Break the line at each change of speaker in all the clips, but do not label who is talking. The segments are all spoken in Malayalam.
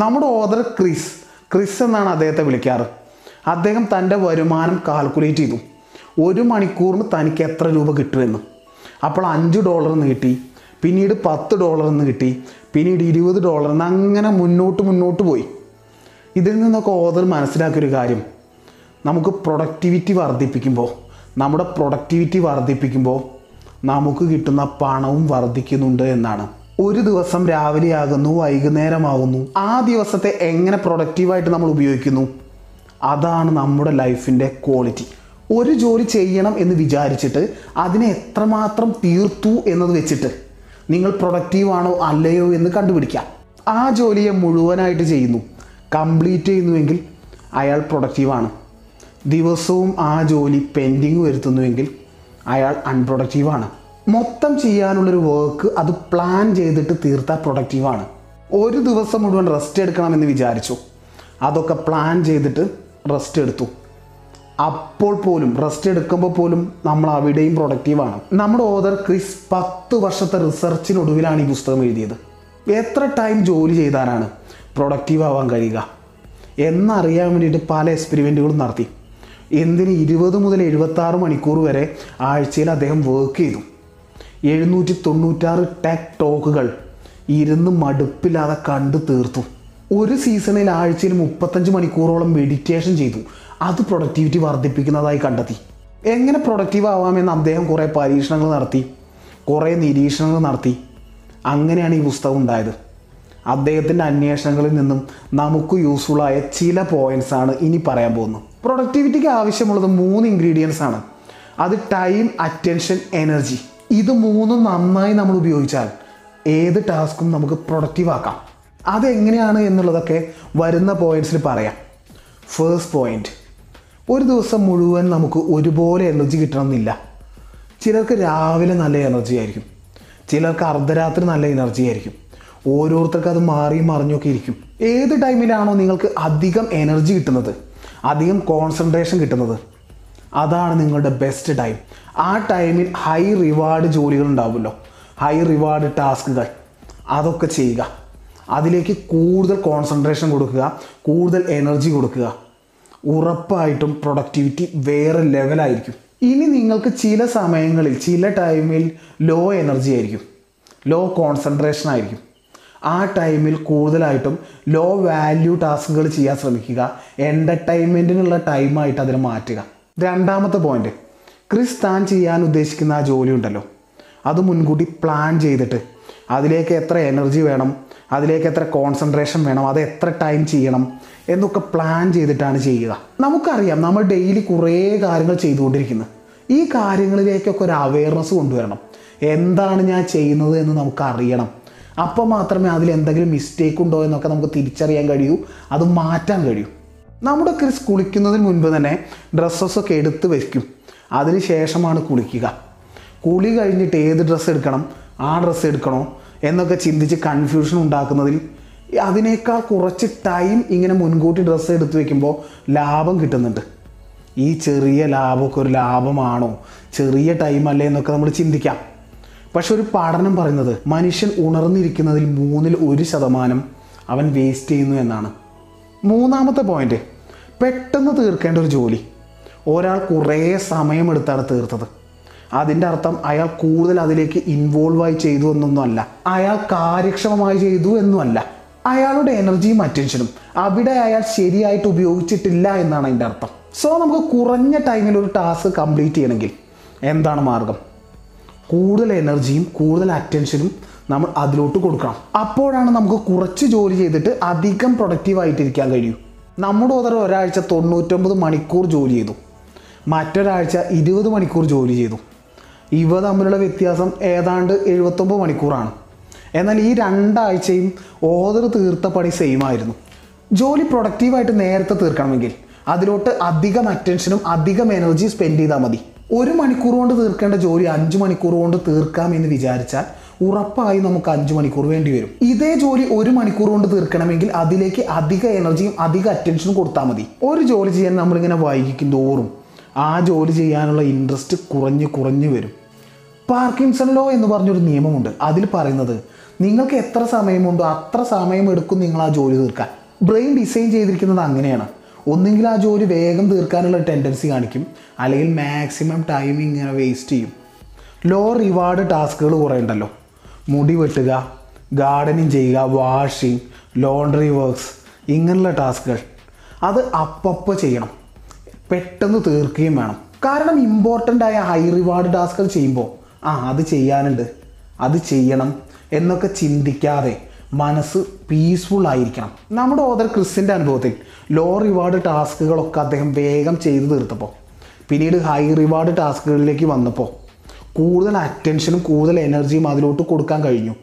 നമ്മുടെ ഓദർ ക്രിസ് ക്രിസ് എന്നാണ് അദ്ദേഹത്തെ വിളിക്കാറ്. അദ്ദേഹം തന്റെ വരുമാനം കാൽക്കുലേറ്റ് ചെയ്തു. ഒരു മണിക്കൂറിന് തനിക്ക് എത്ര രൂപ കിട്ടുമെന്ന്. അപ്പോൾ അഞ്ച് ഡോളർ എന്ന് കിട്ടി പിന്നീട് പത്ത് ഡോളർ എന്ന് കിട്ടി പിന്നീട് ഇരുപത് ഡോളർ എന്ന് അങ്ങനെ മുന്നോട്ട് മുന്നോട്ട് പോയി. ഇതിൽ നിന്നൊക്കെ ഓദർ മനസ്സിലാക്കിയൊരു കാര്യം. നമുക്ക് പ്രൊഡക്ടിവിറ്റി വർദ്ധിപ്പിക്കുമ്പോൾ നമ്മുടെ പ്രൊഡക്ടിവിറ്റി വർദ്ധിപ്പിക്കുമ്പോൾ നമുക്ക് കിട്ടുന്ന പണവും വർദ്ധിക്കുന്നുണ്ട് എന്നാണ്. ഒരു ദിവസം രാവിലെ ആകുന്നു വൈകുന്നേരമാകുന്നു. ആ ദിവസത്തെ എങ്ങനെ പ്രൊഡക്റ്റീവായിട്ട് നമ്മൾ ഉപയോഗിക്കുന്നു? അതാണ് നമ്മുടെ ലൈഫിന്റെ ക്വാളിറ്റി ഒരു ജോലി ചെയ്യണം എന്ന് വിചാരിച്ചിട്ട് അതിനെ എത്രമാത്രം തീർത്തു എന്നത് വെച്ചിട്ട് നിങ്ങൾ പ്രൊഡക്റ്റീവാണോ അല്ലയോ എന്ന് കണ്ടുപിടിക്കാം. ആ ജോലിയെ മുഴുവനായിട്ട് ചെയ്യുന്നു. കംപ്ലീറ്റ് ചെയ്യുന്നുവെങ്കിൽ അയാൾ പ്രൊഡക്റ്റീവാണ് ദിവസവും ആ ജോലി പെൻഡിങ് വരുത്തുന്നുവെങ്കിൽ അയാൾ അൺപ്രൊഡക്റ്റീവാണ് മൊത്തം ചെയ്യാനുള്ളൊരു വർക്ക് അത് പ്ലാൻ ചെയ്തിട്ട് തീർത്താൽ പ്രൊഡക്റ്റീവാണ് ഒരു ദിവസം മുഴുവൻ റെസ്റ്റ് എടുക്കണമെന്ന് വിചാരിച്ചു. അതൊക്കെ പ്ലാൻ ചെയ്തിട്ട് റെസ്റ്റ് എടുത്തു. അപ്പോൾ പോലും റെസ്റ്റ് എടുക്കുമ്പോൾ പോലും നമ്മൾ അവിടെയും പ്രൊഡക്റ്റീവാണ് നമ്മുടെ ഓദർ ക്രിസ് പത്ത് വർഷത്തെ റിസർച്ചിനൊടുവിലാണ് ഈ പുസ്തകം എഴുതിയത്. എത്ര ടൈം ജോലി ചെയ്താലാണ് പ്രൊഡക്റ്റീവ് ആവാൻ കഴിയുക? എന്നറിയാൻ വേണ്ടിയിട്ട് പല എക്സ്പെരിമെന്റുകളും നടത്തി. എന്തിന് ഇരുപത് മുതൽ എഴുപത്താറ് മണിക്കൂർ വരെ ആഴ്ചയിൽ അദ്ദേഹം വർക്ക് ചെയ്തു. എഴുന്നൂറ്റി തൊണ്ണൂറ്റാറ് ടെക് ടോക്കുകൾ ഇരുന്ന് മടുപ്പില്ലാതെ കണ്ടു തീർത്തു. ഒരു സീസണിൽ ആഴ്ചയിൽ മുപ്പത്തഞ്ച് മണിക്കൂറോളം മെഡിറ്റേഷൻ ചെയ്തു. അത് പ്രൊഡക്ടിവിറ്റി വർദ്ധിപ്പിക്കുന്നതായി കണ്ടെത്തി. എങ്ങനെ പ്രൊഡക്റ്റീവ് ആവാമെന്ന് അദ്ദേഹം കുറേ പരീക്ഷണങ്ങൾ നടത്തി. കുറേ നിരീക്ഷണങ്ങൾ നടത്തി. അങ്ങനെയാണ് ഈ പുസ്തകം ഉണ്ടായത്. അദ്ദേഹത്തിന്റെ അന്വേഷണങ്ങളിൽ നിന്നും നമുക്ക് യൂസ്ഫുള്ളായ ചില പോയിന്റ്സ് ആണ് ഇനി പറയാൻ പോകുന്നത്. പ്രൊഡക്ടിവിറ്റിക്ക് ആവശ്യമുള്ളത് മൂന്ന് ഇൻഗ്രീഡിയൻസ് ആണ്. അത് ടൈം അറ്റൻഷൻ എനർജി ഇത് മൂന്നും നന്നായി നമ്മൾ ഉപയോഗിച്ചാൽ ഏത് ടാസ്കും നമുക്ക് പ്രൊഡക്റ്റീവ് ആക്കാം. അതെങ്ങനെയാണ് എന്നുള്ളതൊക്കെ വരുന്ന പോയിന്റ്സിൽ പറയാം. ഫേസ്റ്റ് പോയിന്റ് ഒരു ദിവസം മുഴുവൻ നമുക്ക് ഒരുപോലെ എനർജി കിട്ടണമെന്നില്ല. ചിലർക്ക് രാവിലെ നല്ല എനർജി ആയിരിക്കും. ചിലർക്ക് അർദ്ധരാത്രി നല്ല എനർജി ആയിരിക്കും. ഓരോരുത്തർക്ക് അത് മാറി മറിഞ്ഞൊക്കെ ഇരിക്കും. ഏത് ടൈമിലാണോ നിങ്ങൾക്ക് അധികം എനർജി കിട്ടുന്നത്? അധികം കോൺസെൻട്രേഷൻ കിട്ടുന്നത്? അതാണ് നിങ്ങളുടെ ബെസ്റ്റ് ടൈം ആ ടൈമിൽ ഹൈ റിവാർഡ് ജോലികൾ ഉണ്ടാവുമല്ലോ. ഹൈ റിവാർഡ് ടാസ്കുകൾ. അതൊക്കെ ചെയ്യുക. അതിലേക്ക് കൂടുതൽ കോൺസെൻട്രേഷൻ കൊടുക്കുക. കൂടുതൽ എനർജി കൊടുക്കുക. ഉറപ്പായിട്ടും പ്രൊഡക്ടിവിറ്റി വേറെ ലെവലായിരിക്കും ഇനി നിങ്ങൾക്ക് ചില സമയങ്ങളിൽ ചില ടൈമിൽ ലോ എനർജി ആയിരിക്കും. ലോ കോൺസെൻട്രേഷൻ ആയിരിക്കും. ആ ടൈമിൽ കൂടുതലായിട്ടും ലോ വാല്യൂ ടാസ്കുകൾ ചെയ്യാൻ ശ്രമിക്കുക. എന്റർടൈൻമെന്റിനുള്ള ടൈമായിട്ട് അതിനെ മാറ്റുക. രണ്ടാമത്തെ പോയിന്റ് ക്രിസ് താൻ ചെയ്യാൻ ഉദ്ദേശിക്കുന്ന ആ ജോലി ഉണ്ടല്ലോ അത് മുൻകൂട്ടി പ്ലാൻ ചെയ്തിട്ട് അതിലേക്ക് എത്ര എനർജി വേണം അതിലേക്ക് എത്ര കോൺസെൻട്രേഷൻ വേണം അത് എത്ര ടൈം ചെയ്യണം എന്നൊക്കെ പ്ലാൻ ചെയ്തിട്ടാണ് ചെയ്യുക. നമുക്കറിയാം നമ്മൾ ഡെയിലി കുറേ കാര്യങ്ങൾ ചെയ്തുകൊണ്ടിരിക്കുന്നത്. ഈ കാര്യങ്ങളിലേക്കൊക്കെ ഒരു അവയർനെസ് കൊണ്ടുവരണം. എന്താണ് ഞാൻ ചെയ്യുന്നത് എന്ന് നമുക്കറിയണം അപ്പോൾ മാത്രമേ അതിൽ എന്തെങ്കിലും മിസ്റ്റേക്ക് ഉണ്ടോ എന്നൊക്കെ നമുക്ക് തിരിച്ചറിയാൻ കഴിയൂ അത് മാറ്റാൻ കഴിയൂ. നമ്മുടെ ക്രിസ് കുളിക്കുന്നതിന് മുൻപ് തന്നെ ഡ്രസ്സസ് ഒക്കെ എടുത്ത് വയ്ക്കും അതിന് ശേഷമാണ് കുളിക്കുക. കുളി കഴിഞ്ഞിട്ട് ഏത് ഡ്രസ്സ് എടുക്കണം? ആ ഡ്രസ്സ് എടുക്കണോ? എന്നൊക്കെ ചിന്തിച്ച് കൺഫ്യൂഷൻ ഉണ്ടാക്കുന്നതിൽ അതിനേക്കാൾ കുറച്ച് ടൈം ഇങ്ങനെ മുൻകൂട്ടി ഡ്രസ്സ് എടുത്ത് വെക്കുമ്പോൾ ലാഭം കിട്ടുന്നുണ്ട്. ഈ ചെറിയ ലാഭമൊക്കെ ഒരു ലാഭമാണോ? ചെറിയ ടൈം അല്ലേ എന്നൊക്കെ നമ്മൾ ചിന്തിക്കാം. പക്ഷെ ഒരു പഠനം പറയുന്നത് മനുഷ്യൻ ഉണർന്നിരിക്കുന്നതിൽ മൂന്നിൽ ഒരു ശതമാനം അവൻ വേസ്റ്റ് ചെയ്യുന്നു എന്നാണ്. മൂന്നാമത്തെ പോയിന്റ് പെട്ടെന്ന് തീർക്കേണ്ട ഒരു ജോലി. ഒരാൾ കുറേ സമയമെടുത്താണ് തീർത്തത്. അതിന്റെ അർത്ഥം അയാൾ കൂടുതൽ അതിലേക്ക് ഇൻവോൾവ് ആയി ചെയ്തു എന്നൊന്നുമല്ല അയാൾ കാര്യക്ഷമമായി ചെയ്തു എന്നുമല്ല അയാളുടെ എനർജിയും അറ്റൻഷനും. അവിടെ അയാൾ ശരിയായിട്ട് ഉപയോഗിച്ചിട്ടില്ല എന്നാണ് അതിന്റെ അർത്ഥം. സോ നമുക്ക് കുറഞ്ഞ ടൈമിൽ ഒരു ടാസ്ക് കംപ്ലീറ്റ് ചെയ്യണമെങ്കിൽ എന്താണ് മാർഗം? കൂടുതൽ എനർജിയും കൂടുതൽ അറ്റൻഷനും നമ്മൾ അതിലോട്ട് കൊടുക്കണം. അപ്പോഴാണ് നമുക്ക് കുറച്ച് ജോലി ചെയ്തിട്ട് അധികം പ്രൊഡക്റ്റീവ് ആയിട്ടിരിക്കാൻ കഴിയൂ. നമ്മുടെ ഉദരം ഒരാഴ്ച തൊണ്ണൂറ്റൊമ്പത് മണിക്കൂർ ജോലി ചെയ്തു. മറ്റൊരാഴ്ച ഇരുപത് മണിക്കൂർ ജോലി ചെയ്തു. ഇവ തമ്മിലുള്ള വ്യത്യാസം ഏതാണ്ട് എഴുപത്തൊമ്പത് മണിക്കൂറാണ്. എന്നാൽ ഈ രണ്ടാഴ്ചയും ഓർഡർ തീർത്ത പണി സെയിം ആയിരുന്നു. ജോലി പ്രൊഡക്റ്റീവായിട്ട് നേരത്തെ തീർക്കണമെങ്കിൽ അതിലോട്ട് അധികം അറ്റൻഷനും അധികം എനർജി സ്പെൻഡ് ചെയ്താൽ മതി. ഒരു മണിക്കൂർ കൊണ്ട് തീർക്കേണ്ട ജോലി അഞ്ച് മണിക്കൂർ കൊണ്ട് തീർക്കാം എന്ന് വിചാരിച്ചാൽ ഉറപ്പായി നമുക്ക് അഞ്ച് മണിക്കൂർ വേണ്ടി വരും. ഇതേ ജോലി ഒരു മണിക്കൂർ കൊണ്ട് തീർക്കണമെങ്കിൽ അതിലേക്ക് അധിക എനർജിയും അധിക അറ്റൻഷനും കൊടുത്താൽ മതി. ഒരു ജോലി ചെയ്യാൻ നമ്മളിങ്ങനെ വൈകിക്കും തോറും ആ ജോലി ചെയ്യാനുള്ള ഇൻട്രസ്റ്റ് കുറഞ്ഞ് കുറഞ്ഞു വരും. പാർക്കിൻസൺ ലോ എന്ന് പറഞ്ഞൊരു നിയമമുണ്ട്. അതിൽ പറയുന്നത് നിങ്ങൾക്ക് എത്ര സമയമുണ്ടോ അത്ര സമയം എടുക്കും നിങ്ങൾ ആ ജോലി തീർക്കാൻ. ബ്രെയിൻ ഡിസൈൻ ചെയ്തിരിക്കുന്നത് അങ്ങനെയാണ്. ഒന്നെങ്കിൽ ആ ജോലി വേഗം തീർക്കാനുള്ള ടെൻഡൻസി കാണിക്കും. അല്ലെങ്കിൽ മാക്സിമം ടൈം ഇങ്ങനെ വേസ്റ്റ് ചെയ്യും. ലോ റിവാർഡ് ടാസ്കുകൾ കുറേ ഉണ്ടല്ലോ. മുടി വെട്ടുക ഗാർഡനിങ് ചെയ്യുക വാഷിംഗ് ലോണ്ടറി വർക്ക്സ് ഇങ്ങനെയുള്ള ടാസ്കുകൾ അത് അപ്പപ്പോൾ ചെയ്യണം. പെട്ടെന്ന് തീർക്കുകയും വേണം. കാരണം ഇമ്പോർട്ടന്റ് ആയ ഹൈ റിവാർഡ് ടാസ്കുകൾ ചെയ്യുമ്പോൾ ആ അത് ചെയ്യാനുണ്ട് അത് ചെയ്യണം എന്നൊക്കെ ചിന്തിക്കാതെ മനസ്സ് പീസ്ഫുൾ ആയിരിക്കണം. നമ്മുടെ ഓദർ ക്രിസ്റ്റിന്റെ അനുഭവത്തിൽ ലോ റിവാർഡ് ടാസ്കുകളൊക്കെ അദ്ദേഹം വേഗം ചെയ്തു തീർത്തപ്പോൾ പിന്നീട് ഹൈ റിവാർഡ് ടാസ്കുകളിലേക്ക് വന്നപ്പോൾ കൂടുതൽ അറ്റൻഷനും കൂടുതൽ എനർജിയും അതിലോട്ട് കൊടുക്കാൻ കഴിഞ്ഞു.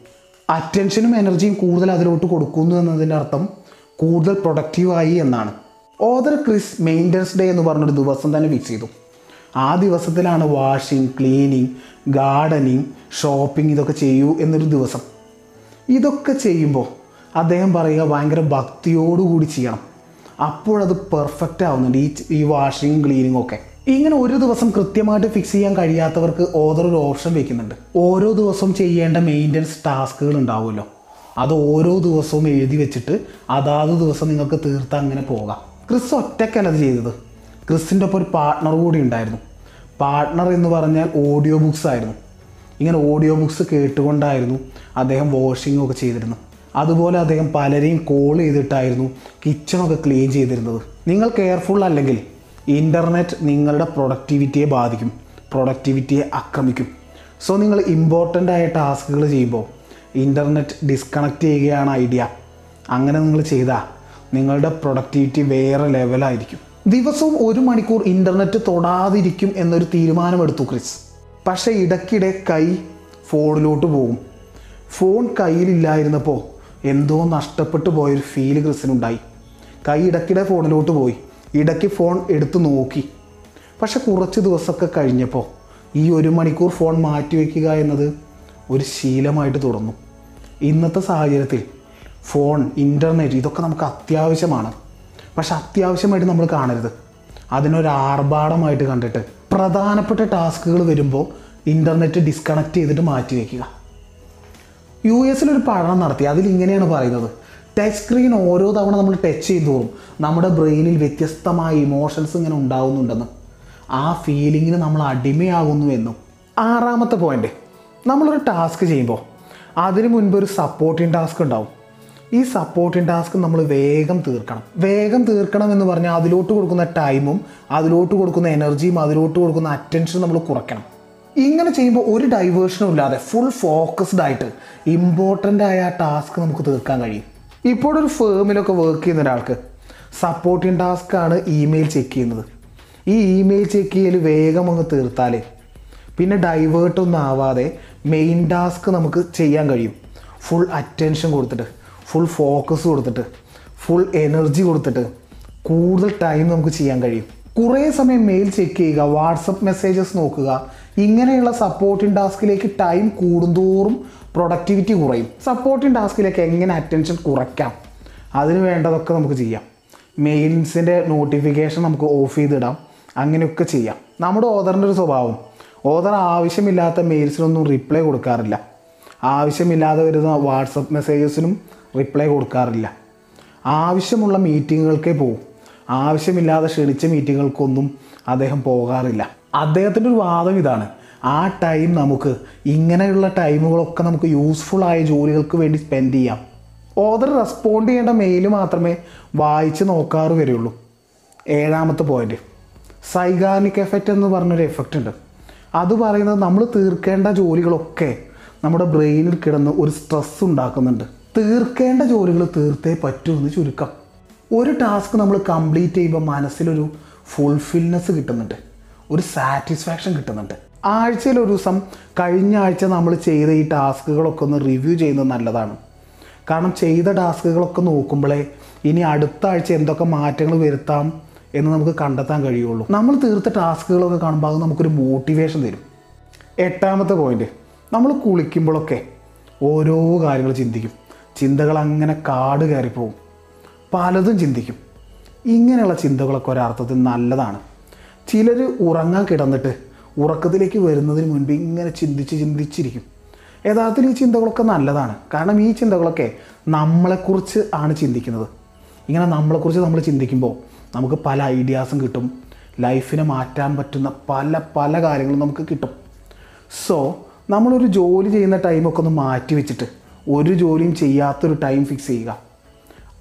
അറ്റൻഷനും എനർജിയും കൂടുതൽ അതിലോട്ട് കൊടുക്കുന്നു എന്നതിന്റെ അർത്ഥം കൂടുതൽ പ്രൊഡക്റ്റീവായി എന്നാണ്. ഓദർ ക്രിസ് മെയിന്റനൻസ് ഡേ എന്ന് പറഞ്ഞൊരു ദിവസം തന്നെ ഫിക്സ് ചെയ്തു. ആ ദിവസത്തിലാണ് വാഷിംഗ് ക്ലീനിങ് ഗാർഡനിങ് ഷോപ്പിംഗ് ഇതൊക്കെ ചെയ്യൂ എന്നൊരു ദിവസം. ഇതൊക്കെ ചെയ്യുമ്പോൾ അദ്ദേഹം പറയുക ഭയങ്കര ഭക്തിയോടുകൂടി ചെയ്യണം. അപ്പോഴത് പെർഫെക്റ്റ് ആവുന്നുണ്ട് ഈ ഈ വാഷിംഗ് ക്ലീനിങ് ഒക്കെ. ഇങ്ങനെ ഒരു ദിവസം കൃത്യമായിട്ട് ഫിക്സ് ചെയ്യാൻ കഴിയാത്തവർക്ക് ഓതർ ഒരു ഓപ്ഷൻ വെക്കുന്നുണ്ട്. ഓരോ ദിവസവും ചെയ്യേണ്ട മെയിന്റനൻസ് ടാസ്കുകൾ ഉണ്ടാവുമല്ലോ. അത് ഓരോ ദിവസവും എഴുതി വെച്ചിട്ട് അതാത് ദിവസം നിങ്ങൾക്ക് തീർത്ത് അങ്ങനെ പോകാം. ക്രിസ് ഒറ്റയ്ക്കല്ല അത് ചെയ്തത്? ക്രിസിന്റെ ഒപ്പം ഒരു പാർട്ട്ണർ കൂടി ഉണ്ടായിരുന്നു. പാർട്ട്ണർ എന്ന് പറഞ്ഞാൽ ഓഡിയോ ബുക്സ് ആയിരുന്നു. ഇങ്ങനെ ഓഡിയോ ബുക്സ് കേട്ടുകൊണ്ടായിരുന്നു അദ്ദേഹം വാഷിംഗ് ഒക്കെ ചെയ്തിരുന്നത്. അതുപോലെ അദ്ദേഹം പലരെയും കോൾ ചെയ്തിട്ടായിരുന്നു കിച്ചണൊക്കെ ക്ലീൻ ചെയ്തിരുന്നത്. നിങ്ങൾ കെയർഫുൾ അല്ലെങ്കിൽ ഇന്റർനെറ്റ് നിങ്ങളുടെ പ്രൊഡക്ടിവിറ്റിയെ ബാധിക്കും. പ്രൊഡക്ടിവിറ്റിയെ ആക്രമിക്കും. സോ നിങ്ങൾ ഇമ്പോർട്ടന്റ് ആയ ടാസ്കുകൾ ചെയ്യുമ്പോൾ ഇന്റർനെറ്റ് ഡിസ്കണക്ട് ചെയ്യുകയാണ് ഐഡിയ അങ്ങനെ നിങ്ങൾ ചെയ്താൽ നിങ്ങളുടെ പ്രൊഡക്ടിവിറ്റി വേറെ ലെവലായിരിക്കും ദിവസവും ഒരു മണിക്കൂർ ഇന്റർനെറ്റ് തൊടാതിരിക്കും എന്നൊരു തീരുമാനമെടുത്തു ക്രിസ്. പക്ഷേ ഇടയ്ക്കിടെ കൈ ഫോണിലോട്ട് പോകും. ഫോൺ കയ്യിലില്ലായിരുന്നപ്പോൾ എന്തോ നഷ്ടപ്പെട്ടു പോയൊരു ഫീൽ ക്രിസിനുണ്ടായി. കൈ ഇടയ്ക്കിടെ ഫോണിലോട്ട് പോയി. ഇടയ്ക്ക് ഫോൺ എടുത്തു നോക്കി. പക്ഷെ കുറച്ച് ദിവസമൊക്കെ കഴിഞ്ഞപ്പോൾ ഈ ഒരു മണിക്കൂർ ഫോൺ മാറ്റി വയ്ക്കുക എന്നത് ഒരു ശീലമായിട്ട് തുടർന്നു. ഇന്നത്തെ സാഹചര്യത്തിൽ ഫോൺ ഇന്റർനെറ്റ് ഇതൊക്കെ നമുക്ക് അത്യാവശ്യമാണ്. പക്ഷെ അത്യാവശ്യമായിട്ട് നമ്മൾ കാണരുത്. അതിനൊരു ആർഭാടമായിട്ട് കണ്ടിട്ട് പ്രധാനപ്പെട്ട ടാസ്കുകൾ വരുമ്പോൾ ഇന്റർനെറ്റ് ഡിസ്കണക്ട് ചെയ്തിട്ട് മാറ്റി വയ്ക്കുക യു എസിലൊരു പഠനം നടത്തി. അതിൽ ഇങ്ങനെയാണ് പറയുന്നത്. ടച്ച് സ്ക്രീൻ ഓരോ തവണ നമ്മൾ ടച്ച് ചെയ്തോറും നമ്മുടെ ബ്രെയിനിൽ വ്യത്യസ്തമായ ഇമോഷൻസ് ഇങ്ങനെ ഉണ്ടാവുന്നുണ്ടെന്ന് ആ ഫീലിങ്ങിന് നമ്മൾ അടിമയാകുന്നു എന്നും. ആറാമത്തെ പോയിന്റ് നമ്മളൊരു ടാസ്ക് ചെയ്യുമ്പോൾ അതിന് മുൻപ് ഒരു സപ്പോർട്ടിങ് ടാസ്ക് ഉണ്ടാവും. ഈ സപ്പോർട്ടിംഗ് ടാസ്ക് നമ്മൾ വേഗം തീർക്കണം. വേഗം തീർക്കണം എന്ന് പറഞ്ഞാൽ അതിലോട്ട് കൊടുക്കുന്ന ടൈമും അതിലോട്ട് കൊടുക്കുന്ന എനർജിയും അതിലോട്ട് കൊടുക്കുന്ന അറ്റൻഷനും നമ്മൾ കുറയ്ക്കണം. ഇങ്ങനെ ചെയ്യുമ്പോൾ ഒരു ഡൈവേർഷനും ഇല്ലാതെ ഫുൾ ഫോക്കസ്ഡ് ആയിട്ട് ഇമ്പോർട്ടന്റ് ആയ ടാസ്ക് നമുക്ക് തീർക്കാൻ കഴിയും. ഇപ്പോൾ ഒരു ഫേമിലൊക്കെ വർക്ക് ചെയ്യുന്ന ഒരാൾക്ക് സപ്പോർട്ടിങ് ടാസ്ക്കാണ് ഇമെയിൽ ചെക്ക് ചെയ്യുന്നത്. ഈ ഇമെയിൽ ചെക്ക് ചെയ്യൽ വേഗം അങ്ങ് തീർത്താൽ പിന്നെ ഡൈവേർട്ടൊന്നും ആവാതെ മെയിൻ ടാസ്ക് നമുക്ക് ചെയ്യാൻ കഴിയും. ഫുൾ അറ്റൻഷൻ കൊടുത്തിട്ട്. ഫുൾ ഫോക്കസ് കൊടുത്തിട്ട് ഫുൾ എനർജി കൊടുത്തിട്ട് കൂടുതൽ ടൈം നമുക്ക് ചെയ്യാൻ കഴിയും. കുറേ സമയം മെയിൽ ചെക്ക് ചെയ്യുക വാട്സപ്പ് മെസ്സേജസ് നോക്കുക ഇങ്ങനെയുള്ള സപ്പോർട്ടിംഗ് ടാസ്കിലേക്ക് ടൈം കൂടുന്തോറും പ്രൊഡക്ടിവിറ്റി കുറയും. സപ്പോർട്ടിംഗ് ടാസ്കിലേക്ക് എങ്ങനെ അറ്റൻഷൻ കുറയ്ക്കാം? അതിന് വേണ്ടതൊക്കെ നമുക്ക് ചെയ്യാം. മെയിൽസിന്റെ നോട്ടിഫിക്കേഷൻ നമുക്ക് ഓഫ് ചെയ്തിടാം. അങ്ങനെയൊക്കെ ചെയ്യാം. നമ്മുടെ ഓദറിന്റെ ഒരു സ്വഭാവം ഓദർ ആവശ്യമില്ലാത്ത മെയിൽസിനൊന്നും റിപ്ലൈ കൊടുക്കാറില്ല. ആവശ്യമില്ലാതെ വരുന്ന വാട്സപ്പ് മെസ്സേജസിനും റിപ്ലൈ കൊടുക്കാറില്ല. ആവശ്യമുള്ള മീറ്റിങ്ങുകൾക്കേ പോകും. ആവശ്യമില്ലാതെ ക്ഷണിച്ച മീറ്റിങ്ങുകൾക്കൊന്നും അദ്ദേഹം പോകാറില്ല. അദ്ദേഹത്തിന്റെ ഒരു വാദം ഇതാണ്. ആ ടൈം നമുക്ക് ഇങ്ങനെയുള്ള ടൈമുകളൊക്കെ നമുക്ക് യൂസ്ഫുൾ ആയ ജോലികൾക്ക് വേണ്ടി സ്പെൻഡ് ചെയ്യാം. ഓദർ റെസ്പോണ്ട് ചെയ്യേണ്ട മെയിൽ മാത്രമേ വായിച്ച് നോക്കാറ് വരെയുള്ളൂ ഏഴാമത്തെ പോയിന്റ് സൈഗാനിക് എഫക്റ്റ് എന്ന് പറഞ്ഞൊരു എഫക്റ്റ് ഉണ്ട്. അത് പറയുന്നത് നമ്മൾ തീർക്കേണ്ട ജോലികളൊക്കെ നമ്മുടെ ബ്രെയിനിൽ കിടന്ന് ഒരു സ്ട്രെസ് ഉണ്ടാക്കുന്നുണ്ട്. തീർക്കേണ്ട ജോലികൾ തീർത്തേ പറ്റൂ എന്ന് ചുരുക്കം. ഒരു ടാസ്ക് നമ്മൾ കംപ്ലീറ്റ് ചെയ്യുമ്പോൾ മനസ്സിലൊരു ഫുൾഫിൽനെസ് കിട്ടുന്നുണ്ട്. ഒരു സാറ്റിസ്ഫാക്ഷൻ കിട്ടുന്നുണ്ട്. ആഴ്ചയിൽ ഒരു ദിവസം കഴിഞ്ഞ ആഴ്ച നമ്മൾ ചെയ്ത ഈ ടാസ്കുകളൊക്കെ ഒന്ന് റിവ്യൂ ചെയ്യുന്നത് നല്ലതാണ്. കാരണം ചെയ്ത ടാസ്കുകളൊക്കെ നോക്കുമ്പോഴേ ഇനി അടുത്ത ആഴ്ച എന്തൊക്കെ മാറ്റങ്ങൾ വരുത്താം എന്ന് നമുക്ക് കണ്ടെത്താൻ കഴിയുള്ളൂ. നമ്മൾ തീർത്ത ടാസ്കുകളൊക്കെ കാണുമ്പോൾ അത് നമുക്കൊരു മോട്ടിവേഷൻ തരും. എട്ടാമത്തെ പോയിന്റ് നമ്മൾ കുളിക്കുമ്പോഴൊക്കെ ഓരോ കാര്യങ്ങൾ ചിന്തിക്കും. ചിന്തകൾ അങ്ങനെ കാട് കയറിപ്പോവും പലതും ചിന്തിക്കും. ഇങ്ങനെയുള്ള ചിന്തകളൊക്കെ ഒരർത്ഥത്തിൽ നല്ലതാണ്. ചിലർ ഉറങ്ങാൻ കിടന്നിട്ട് ഉറക്കത്തിലേക്ക് വരുന്നതിന് മുൻപ് ഇങ്ങനെ ചിന്തിച്ച് ചിന്തിച്ചിരിക്കും. യഥാർത്ഥത്തിൽ ഈ ചിന്തകളൊക്കെ നല്ലതാണ്. കാരണം ഈ ചിന്തകളൊക്കെ നമ്മളെക്കുറിച്ച് ആണ് ചിന്തിക്കുന്നത്. ഇങ്ങനെ നമ്മളെക്കുറിച്ച് നമ്മൾ ചിന്തിക്കുമ്പോൾ നമുക്ക് പല ഐഡിയാസും കിട്ടും. ലൈഫിനെ മാറ്റാൻ പറ്റുന്ന പല പല കാര്യങ്ങളും നമുക്ക് കിട്ടും. സോ നമ്മളൊരു ജോലി ചെയ്യുന്ന ടൈമൊക്കെ ഒന്ന് മാറ്റി വെച്ചിട്ട് ഒരു ജോലിയും ചെയ്യാത്തൊരു ടൈം ഫിക്സ് ചെയ്യുക.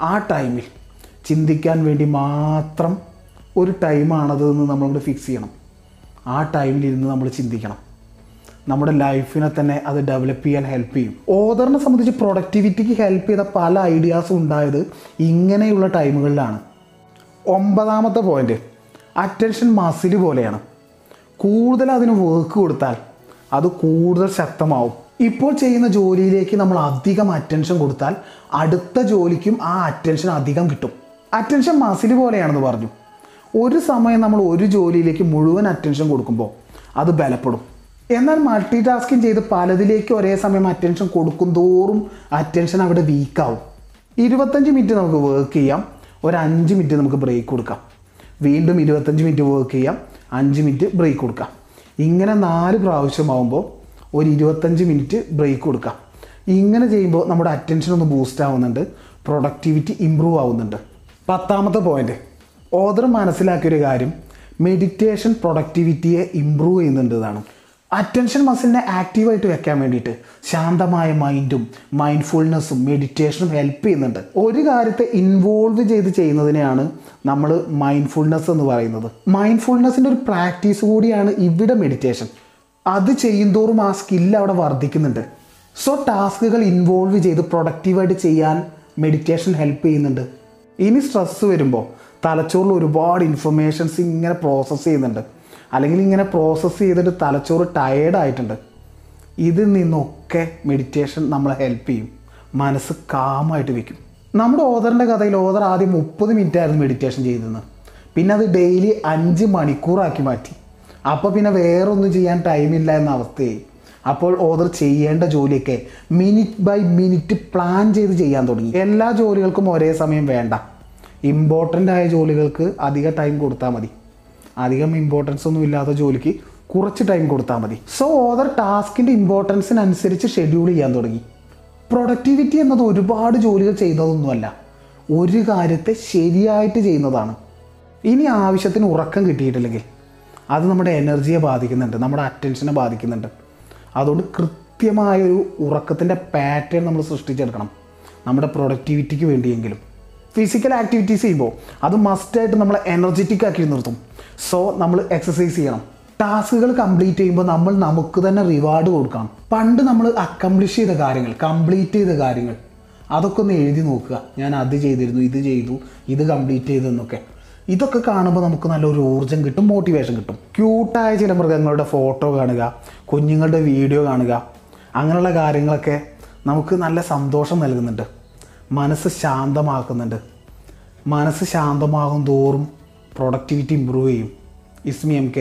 ആ ടൈമിൽ ചിന്തിക്കാൻ വേണ്ടി മാത്രം ഒരു ടൈമാണത് എന്ന് നമ്മളിവിടെ ഫിക്സ് ചെയ്യണം. ആ ടൈമിൽ ഇരുന്ന് നമ്മൾ ചിന്തിക്കണം. നമ്മുടെ ലൈഫിനെ തന്നെ അത് ഡെവലപ്പ് ചെയ്യാൻ ഹെൽപ്പ് ചെയ്യും. ഓദറിനെ സംബന്ധിച്ച് പ്രൊഡക്ടിവിറ്റിക്ക് ഹെൽപ്പ് ചെയ്ത പല ഐഡിയാസും ഉണ്ടായത് ഇങ്ങനെയുള്ള ടൈമുകളിലാണ് ഒമ്പതാമത്തെ പോയിന്റ് അറ്റൻഷൻ മസിൽ പോലെയാണ്. കൂടുതൽ അതിന് വർക്ക് കൊടുത്താൽ അത് കൂടുതൽ ശക്തമാവും. ഇപ്പോൾ ചെയ്യുന്ന ജോലിയിലേക്ക് നമ്മൾ അധികം അറ്റൻഷൻ കൊടുത്താൽ അടുത്ത ജോലിക്കും ആ അറ്റൻഷൻ അധികം കിട്ടും. അറ്റൻഷൻ മസിൽ പോലെയാണെന്ന് പറഞ്ഞു. ഒരു സമയം നമ്മൾ ഒരു ജോലിയിലേക്ക് മുഴുവൻ അറ്റൻഷൻ കൊടുക്കുമ്പോൾ അത് ബലപ്പെടും. എന്നാൽ മൾട്ടി ടാസ്കിങ് ചെയ്ത് പലതിലേക്ക് ഒരേ സമയം അറ്റൻഷൻ കൊടുക്കും തോറും അറ്റൻഷൻ അവിടെ വീക്കാവും ഇരുപത്തഞ്ച് മിനിറ്റ് നമുക്ക് വർക്ക് ചെയ്യാം. ഒരു അഞ്ച് മിനിറ്റ് നമുക്ക് ബ്രേക്ക് കൊടുക്കാം. വീണ്ടും ഇരുപത്തഞ്ച് മിനിറ്റ് വർക്ക് ചെയ്യാം. അഞ്ച് മിനിറ്റ് ബ്രേക്ക് കൊടുക്കാം. ഇങ്ങനെ നാല് പ്രാവശ്യമാകുമ്പോൾ ഒരു ഇരുപത്തഞ്ച് മിനിറ്റ് ബ്രേക്ക് കൊടുക്കാം. ഇങ്ങനെ ചെയ്യുമ്പോൾ നമ്മുടെ അറ്റൻഷൻ ഒന്ന് ബൂസ്റ്റ് ആവുന്നുണ്ട്. പ്രൊഡക്ടിവിറ്റി ഇമ്പ്രൂവ് ആവുന്നുണ്ട്. പത്താമത്തെ പോയിന്റ് ഓദർ മനസ്സിലാക്കിയൊരു കാര്യം. മെഡിറ്റേഷൻ പ്രൊഡക്ടിവിറ്റിയെ ഇമ്പ്രൂവ് ചെയ്യുന്നുണ്ടതാണ് അറ്റൻഷൻ മസിലിനെ ആക്റ്റീവായിട്ട് വെക്കാൻ വേണ്ടിയിട്ട് ശാന്തമായ മൈൻഡും മൈൻഡ്ഫുൾനെസ്സും മെഡിറ്റേഷനും ഹെൽപ്പ് ചെയ്യുന്നുണ്ട്. ഒരു കാര്യത്തെ ഇൻവോൾവ് ചെയ്ത് ചെയ്യുന്നതിനെയാണ് നമ്മൾ മൈൻഡ്ഫുൾനെസ് എന്ന് പറയുന്നത്. മൈൻഡ്ഫുൾനെസ്സിന്റെ ഒരു പ്രാക്ടീസ് കൂടിയാണ് ഇവിടെ മെഡിറ്റേഷൻ അത് ചെയ്യുന്തോറും ആ സ്കില്ല് അവിടെ വർദ്ധിക്കുന്നുണ്ട്. സോ ടാസ്കുകൾ ഇൻവോൾവ് ചെയ്ത് പ്രൊഡക്റ്റീവായിട്ട് ചെയ്യാൻ മെഡിറ്റേഷൻ ഹെൽപ്പ് ചെയ്യുന്നുണ്ട്. ഇനി സ്ട്രെസ്സ് വരുമ്പോൾ തലച്ചോറിൽ ഒരുപാട് ഇൻഫർമേഷൻസ് ഇങ്ങനെ പ്രോസസ്സ് ചെയ്യുന്നുണ്ട്. അല്ലെങ്കിൽ ഇങ്ങനെ പ്രോസസ്സ് ചെയ്തിട്ട് തലച്ചോറ് ടയേർഡ് ആയിട്ടുണ്ട്. ഇതിൽ നിന്നൊക്കെ മെഡിറ്റേഷൻ നമ്മളെ ഹെൽപ്പ് ചെയ്യും. മനസ്സ് കാമായിട്ട് വയ്ക്കും നമ്മുടെ ഓദറിന്റെ കഥയിൽ ഓദർ ആദ്യം മുപ്പത് മിനിറ്റ് ആയിരുന്നു മെഡിറ്റേഷൻ ചെയ്തിരുന്നത്. പിന്നെ അത് ഡെയിലി അഞ്ച് മണിക്കൂറാക്കി മാറ്റി. അപ്പോൾ പിന്നെ വേറൊന്നും ചെയ്യാൻ ടൈമില്ല എന്ന അവസ്ഥയായി. അപ്പോൾ ഓദർ ചെയ്യേണ്ട ജോലിയൊക്കെ മിനിറ്റ് ബൈ മിനിറ്റ് പ്ലാൻ ചെയ്ത് ചെയ്യാൻ തുടങ്ങി. എല്ലാ ജോലികൾക്കും ഒരേ സമയം വേണ്ട. ഇമ്പോർട്ടന്റ് ആയ ജോലികൾക്ക് അധിക ടൈം കൊടുത്താൽ മതി. അധികം ഇമ്പോർട്ടൻസ് ഒന്നും ഇല്ലാത്ത ജോലിക്ക് കുറച്ച് ടൈം കൊടുത്താൽ മതി. സോ ഓദർ ടാസ്കിന്റെ ഇമ്പോർട്ടൻസിനനുസരിച്ച് ഷെഡ്യൂൾ ചെയ്യാൻ തുടങ്ങി. പ്രൊഡക്ടിവിറ്റി എന്നത് ഒരുപാട് ജോലികൾ ചെയ്യുന്നതൊന്നുമല്ല ഒരു കാര്യത്തെ ശരിയായിട്ട് ചെയ്യുന്നതാണ്. ഇനി ആവശ്യത്തിന് ഉറക്കം കിട്ടിയിട്ടില്ലെങ്കിൽ. അത് നമ്മുടെ എനർജിയെ ബാധിക്കുന്നുണ്ട് നമ്മുടെ അറ്റൻഷനെ ബാധിക്കുന്നുണ്ട്. അതുകൊണ്ട് കൃത്യമായൊരു ഉറക്കത്തിന്റെ പാറ്റേൺ നമ്മൾ സൃഷ്ടിച്ചെടുക്കണം. നമ്മുടെ പ്രൊഡക്ടിവിറ്റിക്ക് വേണ്ടിയെങ്കിലും. ഫിസിക്കൽ ആക്ടിവിറ്റീസ് ചെയ്യുമ്പോൾ അത് മസ്റ്റായിട്ട് നമ്മളെ എനർജറ്റിക് ആക്കി നിർത്തും. സോ നമ്മൾ എക്സസൈസ് ചെയ്യണം. ടാസ്കുകൾ കംപ്ലീറ്റ് ചെയ്യുമ്പോൾ നമ്മൾ നമുക്ക് തന്നെ റിവാർഡ് കൊടുക്കണം. പണ്ട് നമ്മൾ അക്കംപ്ലിഷ് ചെയ്ത കാര്യങ്ങൾ കംപ്ലീറ്റ് ചെയ്ത കാര്യങ്ങൾ അതൊക്കെ ഒന്ന് എഴുതി നോക്കുക. ഞാൻ അത് ചെയ്തിരുന്നു ഇത് ചെയ്തു ഇത് കംപ്ലീറ്റ് ചെയ്തു എന്നൊക്കെ. ഇതൊക്കെ കാണുമ്പോൾ നമുക്ക് നല്ലൊരു ഊർജം കിട്ടും മോട്ടിവേഷൻ കിട്ടും. ക്യൂട്ടായ ചില മൃഗങ്ങളുടെ ഫോട്ടോ കാണുക കുഞ്ഞുങ്ങളുടെ വീഡിയോ കാണുക അങ്ങനെയുള്ള കാര്യങ്ങളൊക്കെ നമുക്ക് നല്ല സന്തോഷം നൽകുന്നുണ്ട്. മനസ്സ് ശാന്തമാക്കുന്നുണ്ട്. മനസ്സ് ശാന്തമാകും തോറും പ്രൊഡക്ടിവിറ്റി ഇമ്പ്രൂവ് ചെയ്യും. ഇസ്മി എം കെ